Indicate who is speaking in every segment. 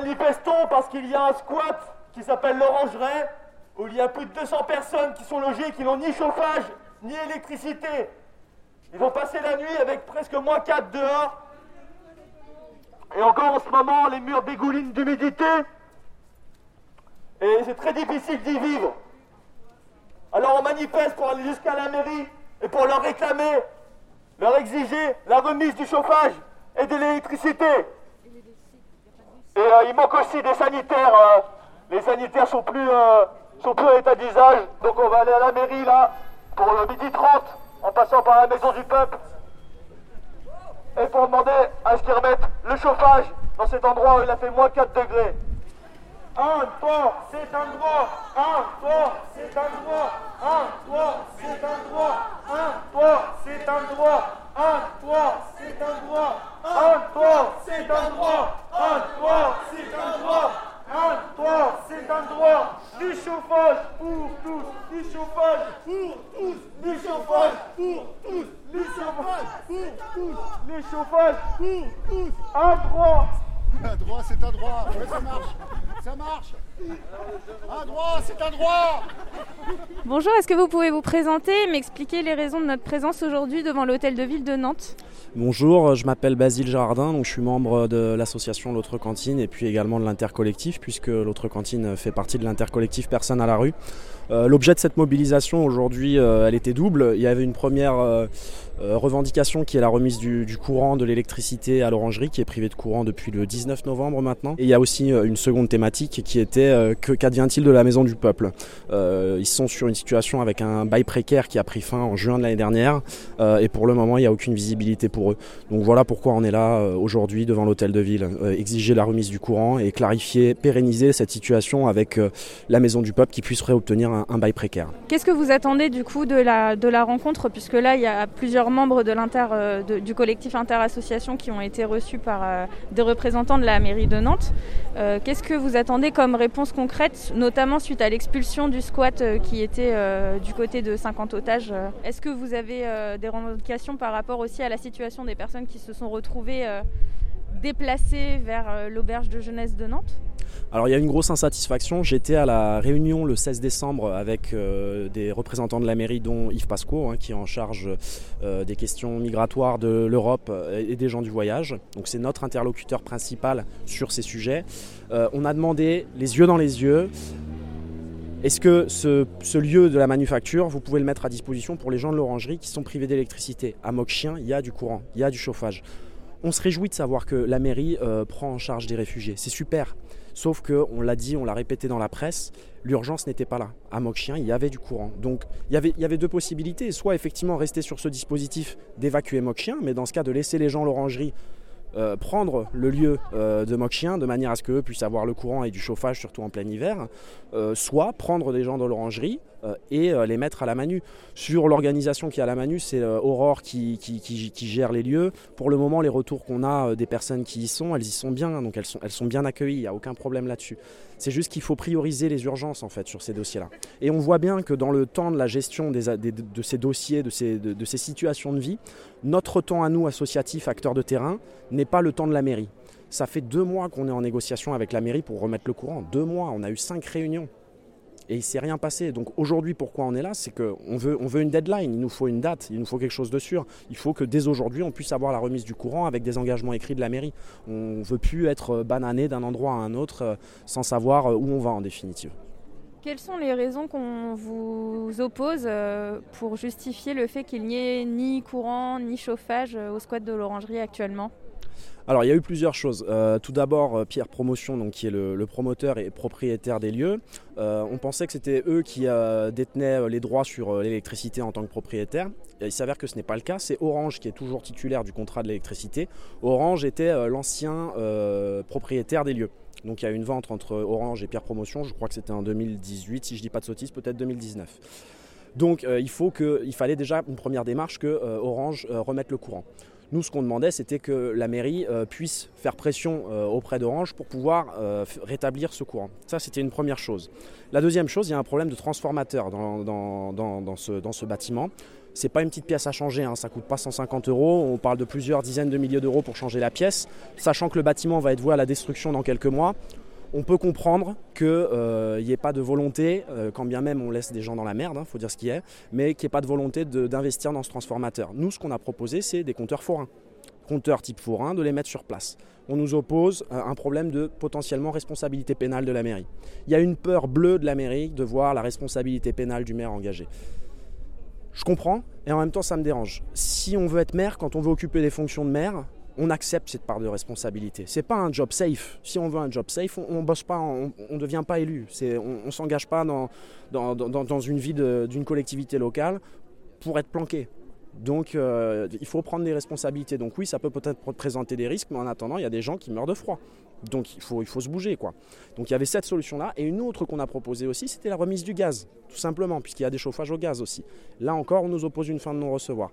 Speaker 1: manifestons parce qu'il y a un squat qui s'appelle l'Orangerie, où il y a plus de 200 personnes qui sont logées, qui n'ont ni chauffage, ni électricité. Ils ont passé la nuit avec presque moins 4 dehors. Et encore en ce moment, les murs dégoulinent d'humidité. Et c'est très difficile d'y vivre. Alors on manifeste pour aller jusqu'à la mairie et pour leur réclamer, leur exiger la remise du chauffage et de l'électricité. Et euh, il manque aussi des sanitaires. euh. les sanitaires sont plus, euh, sont plus en état d'usage. Donc on va aller à la mairie là pour le midi 30 en passant par la maison du peuple. Et pour demander à ce qu'ils remettent le chauffage dans cet endroit où il a fait moins 4 degrés. Un toit, c'est un droit. Un toit, c'est un droit. Un toit, c'est un droit. Un toit, c'est un droit. Un toit, c'est un droit. Un toit, c'est un droit. Un toit, c'est un droit. Un toit, c'est un droit. Du chauffage pour tous. Du chauffage pour tous. Du chauffage pour tous. Du chauffage pour tous. Du chauffage pour tous. Un droit.
Speaker 2: Un droit, c'est un droit. Ouais, ça marche. Ça marche. Un droit, c'est un droit.
Speaker 3: Bonjour, est-ce que vous pouvez vous présenter et m'expliquer les raisons de notre présence aujourd'hui devant l'hôtel de ville de Nantes?
Speaker 4: Bonjour, je m'appelle Basile Jardin, donc je suis membre de l'association L'autre cantine et puis également de l'intercollectif puisque l'autre cantine fait partie de l'intercollectif Personne à la rue. Euh, L'objet de cette mobilisation aujourd'hui, euh, elle était double. Il y avait une première euh, euh, revendication qui est la remise du, du courant de l'électricité à l'orangerie qui est privée de courant depuis le 19 novembre maintenant. Et il y a aussi euh, une seconde thématique qui était euh, que qu'advient-il de la maison du peuple? Euh, Ils sont sur une situation avec un bail précaire qui a pris fin en juin de l'année dernière euh, et pour le moment il n'y a aucune visibilité pour eux. Donc voilà pourquoi on est là aujourd'hui devant l'hôtel de ville, exiger la remise du courant et clarifier, pérenniser cette situation avec la maison du peuple qui puisse réobtenir un, un bail précaire.
Speaker 3: Qu'est-ce que vous attendez du coup de la, de la rencontre? Puisque là, il y a plusieurs membres de l'inter, du collectif Interassociation qui ont été reçus par des représentants de la mairie de Nantes. Euh, Qu'est-ce que vous attendez comme réponse concrète, notamment suite à l'expulsion du squat euh, qui était euh, du côté de 50 otages. Est-ce que vous avez euh, des revendications par rapport aussi à la situation des personnes qui se sont retrouvées déplacées vers l'auberge de jeunesse de Nantes?
Speaker 4: Alors il y a une grosse insatisfaction. J'étais à la réunion le 16 décembre avec euh, des représentants de la mairie, dont Yves Pasco, hein, qui est en charge euh, des questions migratoires de l'Europe euh, et des gens du voyage. Donc c'est notre interlocuteur principal sur ces sujets. On a demandé, les yeux dans les yeux, est-ce que ce, lieu de la manufacture, vous pouvez le mettre à disposition pour les gens de l'orangerie qui sont privés d'électricité? À Moc-Chien, il y a du courant, il y a du chauffage. On se réjouit de savoir que la mairie euh, prend en charge des réfugiés. C'est super. Sauf que, on l'a dit, on l'a répété dans la presse, l'urgence n'était pas là. À Moc-Chien, il y avait du courant. Donc, il y avait, deux possibilités. Soit effectivement rester sur ce dispositif d'évacuer Moc-Chien, mais dans ce cas de laisser les gens l'orangerie euh, prendre le lieu euh, de Moc-Chien de manière à ce qu'eux puissent avoir le courant et du chauffage, surtout en plein hiver, soit prendre des gens de l'orangerie et euh, les mettre à la Manu. Sur l'organisation qui est à la Manu, c'est euh, Aurore qui, gère les lieux. Pour le moment, les retours qu'on a euh, des personnes qui y sont, elles y sont bien, donc elles sont, bien accueillies, il n'y a aucun problème là-dessus. C'est juste qu'il faut prioriser les urgences en fait sur ces dossiers-là. Et on voit bien que dans le temps de la gestion de ces dossiers, de ces situations de vie, notre temps à nous, associatifs, acteurs de terrain, n'est pas le temps de la mairie. Ça fait deux mois qu'on est en négociation avec la mairie pour remettre le courant. Deux mois, on a eu cinq réunions. Et il ne s'est rien passé. Donc aujourd'hui, pourquoi on est là? C'est qu'on veut, on veut une deadline, il nous faut une date, il nous faut quelque chose de sûr. Il faut que dès aujourd'hui, on puisse avoir la remise du courant avec des engagements écrits de la mairie. On ne veut plus être banané d'un endroit à un autre euh, sans savoir euh, où on va en définitive.
Speaker 3: Quelles sont les raisons qu'on vous oppose euh, pour justifier le fait qu'il n'y ait ni courant ni chauffage euh, au squat de l'orangerie actuellement?
Speaker 4: Alors il y a eu plusieurs choses. Euh, tout d'abord, euh, Pierre Promotion, donc, qui est le, promoteur et propriétaire des lieux, euh, on pensait que c'était eux qui détenaient les droits sur l'électricité en tant que propriétaire. Il s'avère que ce n'est pas le cas. C'est Orange qui est toujours titulaire du contrat de l'électricité. Orange était l'ancien propriétaire des lieux. Donc il y a eu une vente entre Orange et Pierre Promotion. Je crois que c'était en 2018, si je dis pas de sottises, peut-être 2019. Donc il, faut fallait déjà une première démarche que Orange remette le courant. Nous, ce qu'on demandait, c'était que la mairie euh, puisse faire pression euh, auprès d'Orange pour pouvoir euh, rétablir ce courant. Ça, c'était une première chose. La deuxième chose, il y a un problème de transformateur dans, dans- dans- dans ce, ce bâtiment. C'est pas une petite pièce à changer, hein, ça coûte pas 150 euros. On parle de plusieurs dizaines de milliers d'euros pour changer la pièce, sachant que le bâtiment va être voué à la destruction dans quelques mois. On peut comprendre qu'il n'y euh, ait pas de volonté, euh, quand bien même on laisse des gens dans la merde, il hein, faut dire ce qui est, mais qu'il n'y ait pas de volonté d'investir dans ce transformateur. Nous, ce qu'on a proposé, c'est des compteurs forains. Compteurs type forain, de les mettre sur place. On nous oppose euh, un problème de potentiellement responsabilité pénale de la mairie. Il y a une peur bleue de la mairie de voir la responsabilité pénale du maire engagée. Je comprends, et en même temps ça me dérange. Si on veut être maire, quand on veut occuper des fonctions de maire, on accepte cette part de responsabilité. C'est pas un job safe. Si on veut un job safe, on, bosse pas, on, ne devient pas élu. on, ne s'engage pas dans, dans, une vie d'une collectivité locale pour être planqué. Donc euh, il faut prendre des responsabilités. Donc oui, ça peut peut-être présenter des risques, mais en attendant, il y a des gens qui meurent de froid. Donc il faut, il faut se bouger. quoi. Donc il y avait cette solution-là. Et une autre qu'on a proposée aussi, c'était la remise du gaz, tout simplement, puisqu'il y a des chauffages au gaz aussi. Là encore, on nous oppose une fin de non-recevoir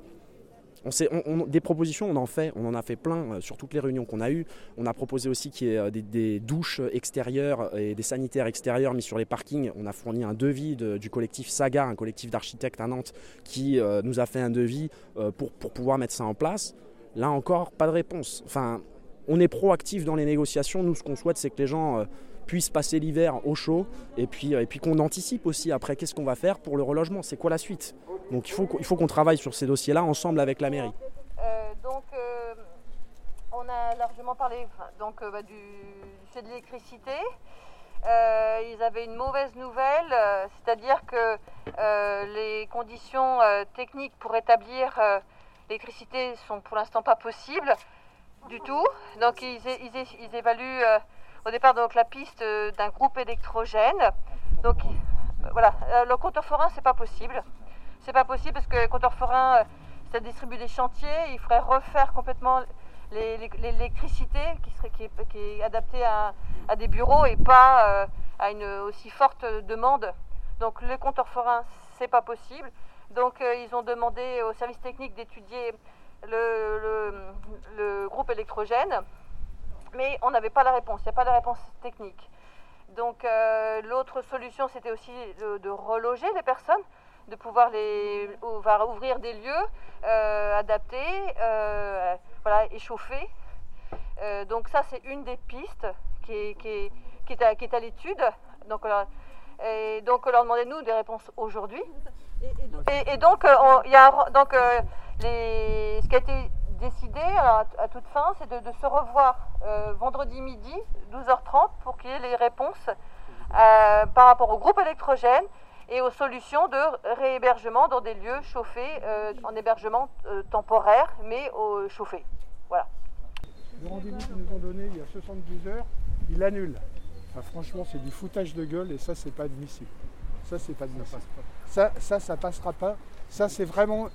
Speaker 4: des propositions, on en fait, on en a fait plein euh, sur toutes les réunions qu'on a eues. On a proposé aussi qu'il y ait euh, des, douches extérieures et des sanitaires extérieurs mis sur les parkings. On a fourni un devis du collectif Saga, un collectif d'architectes à Nantes, qui euh, nous a fait un devis pour, pour pouvoir mettre ça en place. Là encore, pas de réponse. Enfin, on est proactif dans les négociations. Nous, ce qu'on souhaite, c'est que les gens puissent passer l'hiver au chaud et puis, et puis qu'on anticipe aussi après qu'est-ce qu'on va faire pour le relogement, c'est quoi la suite? Donc il faut, il faut qu'on travaille sur ces dossiers-là ensemble avec la mairie.
Speaker 5: Euh, donc euh, on a largement parlé donc, euh, bah, du fait de l'électricité. ils avaient une mauvaise nouvelle, c'est-à-dire que les conditions techniques pour établir l'électricité sont pour l'instant pas possibles du tout. Donc ils évaluent au départ donc la piste euh, d'un groupe électrogène. Donc euh, voilà, euh, le compteur forain c'est pas possible. C'est pas possible parce que le compteur forain ça distribue des chantiers, il faudrait refaire complètement l'électricité qui, serait, qui, est, adaptée à, des bureaux et pas à une aussi forte demande. Donc le compteur forain, c'est pas possible. Donc ils ont demandé au service technique d'étudier le, groupe électrogène mais on n'avait pas la réponse, il n'y a pas de réponse technique. Donc euh, l'autre solution, c'était aussi de, reloger les personnes, de pouvoir les ouvrir des lieux euh, adaptés, euh, voilà, échauffés. donc ça, c'est une des pistes qui est, qui est, à, l'étude. Donc, et donc on leur demandait nous des réponses aujourd'hui. Et, donc, il y a les, ce qui a été décidé à, toute fin, c'est de, se revoir euh, vendredi midi, 12h30, pour qu'il y ait les réponses euh, par rapport au groupe électrogène et aux solutions de réhébergement dans des lieux chauffés euh, en hébergement temporaire, mais chauffés. Voilà.
Speaker 2: Le rendez-vous qu'ils nous ont donné il y a 72 heures, il annule. franchement, c'est du foutage de gueule et ça, c'est pas admissible. Ça, c'est pas admissible. Ça, ça, ça passera pas. Ça, c'est vraiment,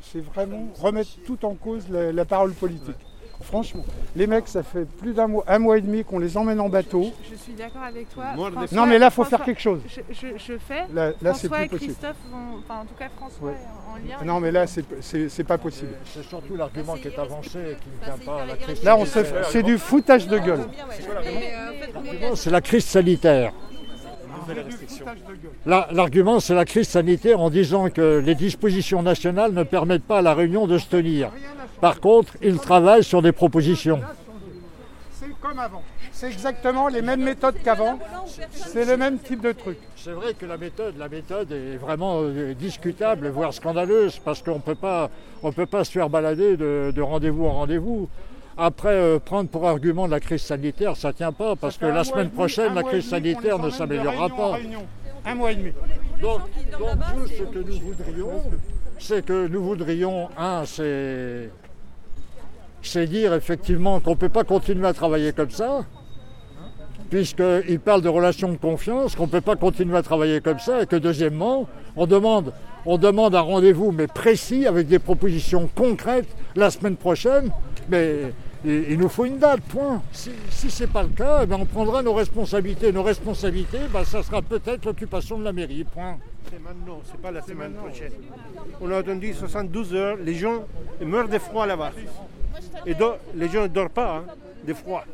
Speaker 2: c'est vraiment remettre tout en cause la, parole politique. Franchement, les mecs, ça fait plus d'un mois, un mois et demi qu'on les emmène en bateau.
Speaker 3: Je, suis d'accord avec toi.
Speaker 2: non, mais là, il faut faire quelque chose.
Speaker 3: Je, fais. Là, c'est plus possible. Christophe enfin, en tout cas, François en lien.
Speaker 2: Non, mais là, c'est pas possible.
Speaker 6: C'est surtout l'argument qui est avancé qui ne tient pas à la crise.
Speaker 2: Là, c'est du foutage de gueule.
Speaker 6: C'est la crise sanitaire. L'argument, c'est la crise sanitaire en disant que les dispositions nationales ne permettent pas à la Réunion de se tenir. Par contre, ils travaillent sur des propositions.
Speaker 2: C'est comme avant. C'est exactement les mêmes méthodes qu'avant. C'est le même type de truc.
Speaker 6: C'est vrai que la méthode, la méthode est vraiment euh, discutable, voire scandaleuse, parce qu'on ne peut pas se faire balader de rendez-vous en rendez-vous. Après, euh, prendre pour argument la crise sanitaire, ça ne tient pas, parce que la semaine prochaine, la crise sanitaire ne s'améliorera pas.
Speaker 2: Un mois et demi.
Speaker 6: Donc, nous, ce que nous voudrions, c'est que nous voudrions, un, c'est dire effectivement qu'on ne peut pas continuer à travailler comme ça, puisqu'il parle de relations de confiance, qu'on ne peut pas continuer à travailler comme ça, et que deuxièmement, on demande, on demande un rendez-vous, mais précis, avec des propositions concrètes la semaine prochaine, mais il, nous faut une date, point. Si, ce n'est pas le cas, eh ben, on prendra nos responsabilités. Nos responsabilités, ben, ça sera peut-être l'occupation de la mairie, point.
Speaker 7: Pas la semaine prochaine. On a attendu 72 heures, les gens meurent de froid là-bas. Et les gens ne dorment pas, hein, de froid.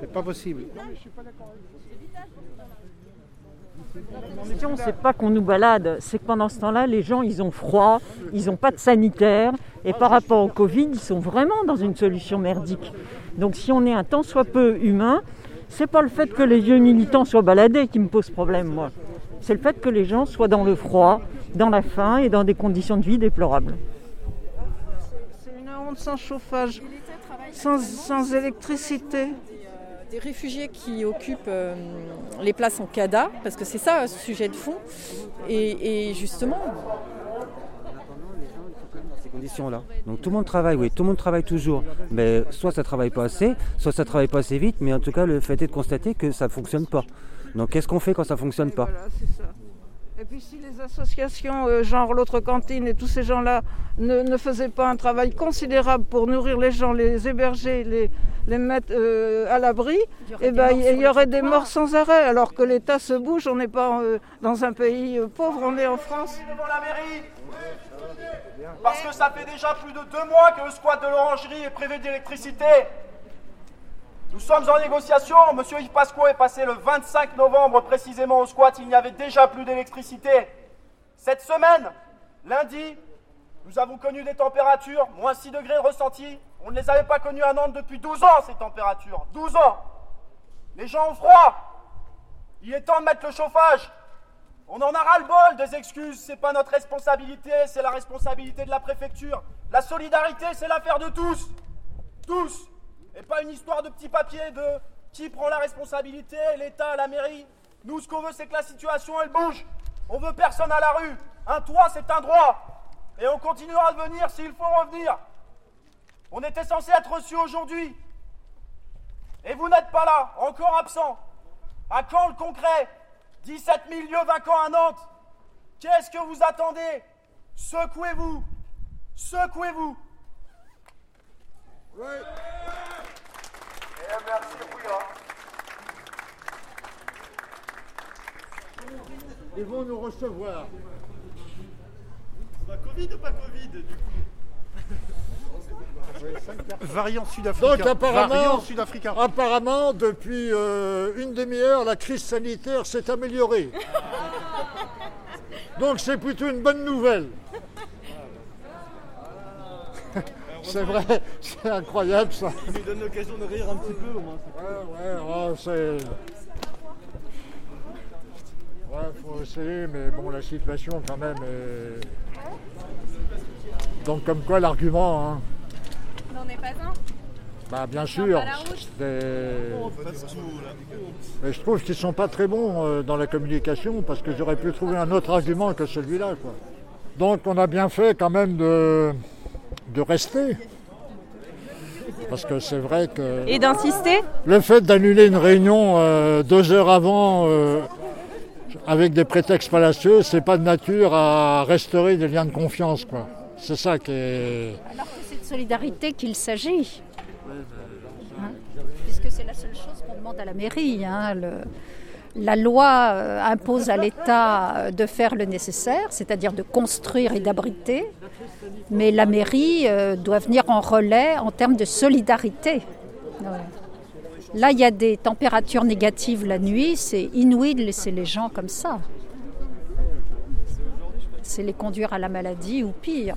Speaker 7: C'est pas possible.
Speaker 8: Question, c'est pas qu'on nous balade, c'est que pendant ce temps-là, les gens, ils ont froid, ils n'ont pas de sanitaire, et par rapport au Covid, ils sont vraiment dans une solution merdique. Donc si on est un tant soit peu humain, c'est pas le fait que les vieux militants soient baladés qui me pose problème, moi. C'est le fait que les gens soient dans le froid, dans la faim et dans des conditions de vie déplorables.
Speaker 9: C'est une honte sans chauffage, sans électricité
Speaker 10: des réfugiés qui occupent euh, les places en CADA, parce que c'est ça ce sujet de fond. Et, justement.
Speaker 11: conditions-là. Donc tout le monde travaille, oui, tout le monde travaille toujours. Mais soit ça travaille pas assez, soit ça travaille pas assez vite, mais en tout cas, le fait est de constater que ça ne fonctionne pas. Donc qu'est-ce qu'on fait quand ça ne fonctionne pas?
Speaker 9: Et puis si les associations, euh, genre l'autre cantine et tous ces gens-là, ne, faisaient pas un travail considérable pour nourrir les gens, les héberger, les, les mettre euh, à l'abri, eh ben, il y, aurait des morts sans arrêt. Alors que l'État se bouge, on n'est pas euh, dans un pays pauvre, on est en France.
Speaker 4: Devant la mairie Parce que ça fait déjà plus de deux mois que le squat de l'orangerie est privé d'électricité. Nous sommes en négociation. Monsieur Yves Pasqua est passé le 25 novembre précisément au squat. Il n'y avait déjà plus d'électricité. Cette semaine, lundi, nous avons connu des températures, moins 6 degrés ressentis. On ne les avait pas connues à Nantes depuis 12 ans, ces températures. 12 ans. Les gens ont froid. Il est temps de mettre le chauffage. On en a ras-le-bol des excuses. C'est pas notre responsabilité, c'est la responsabilité de la préfecture. La solidarité, c'est l'affaire de tous. Tous. Et pas une histoire de petit papier de qui prend la responsabilité, l'État, la mairie. Nous, ce qu'on veut, c'est que la situation, elle bouge. On veut personne à la rue. Un toit, c'est un droit. Et on continuera de venir s'il faut revenir. On était censé être reçus aujourd'hui. Et vous n'êtes pas là, encore absent. À quand le concret 17 000 lieux vacants à Nantes. Qu'est-ce que vous attendez? Secouez-vous. Secouez-vous.
Speaker 6: Ils vont nous recevoir.
Speaker 4: On va Covid ou pas Covid du coup
Speaker 2: Variant sud-africain.
Speaker 6: Donc apparemment, sud apparemment depuis euh, une demi-heure, la crise sanitaire s'est améliorée. Donc c'est plutôt une bonne nouvelle. C'est vrai, c'est incroyable ça.
Speaker 4: Il nous donne l'occasion de rire un petit peu au moins.
Speaker 6: Ouais, ouais, oh, c'est. Ouais, faut essayer, mais bon, la situation quand même est. Donc, comme quoi l'argument. Hein.
Speaker 3: N'en est pas un
Speaker 6: bah bien sûr. Mais je trouve qu'ils ne sont pas très bons euh, dans la communication parce que j'aurais pu trouver un autre argument que celui-là. Donc on a bien fait quand même de, de rester. Parce que c'est vrai que.
Speaker 3: Et d'insister
Speaker 6: Le fait d'annuler une réunion euh, deux heures avant euh, avec des prétextes fallacieux, c'est pas de nature à restaurer des liens de confiance, quoi. C'est ça qui est.
Speaker 12: Alors que c'est de solidarité qu'il s'agit. Hein Puisque c'est la seule chose qu'on demande à la mairie. Hein, le la loi euh, impose à l'État euh, de faire le nécessaire, c'est-à-dire de construire et d'abriter, mais la mairie euh, doit venir en relais en termes de solidarité. Là, il y a des températures négatives la nuit, c'est inouï de laisser les gens comme ça. C'est les conduire à la maladie ou pire.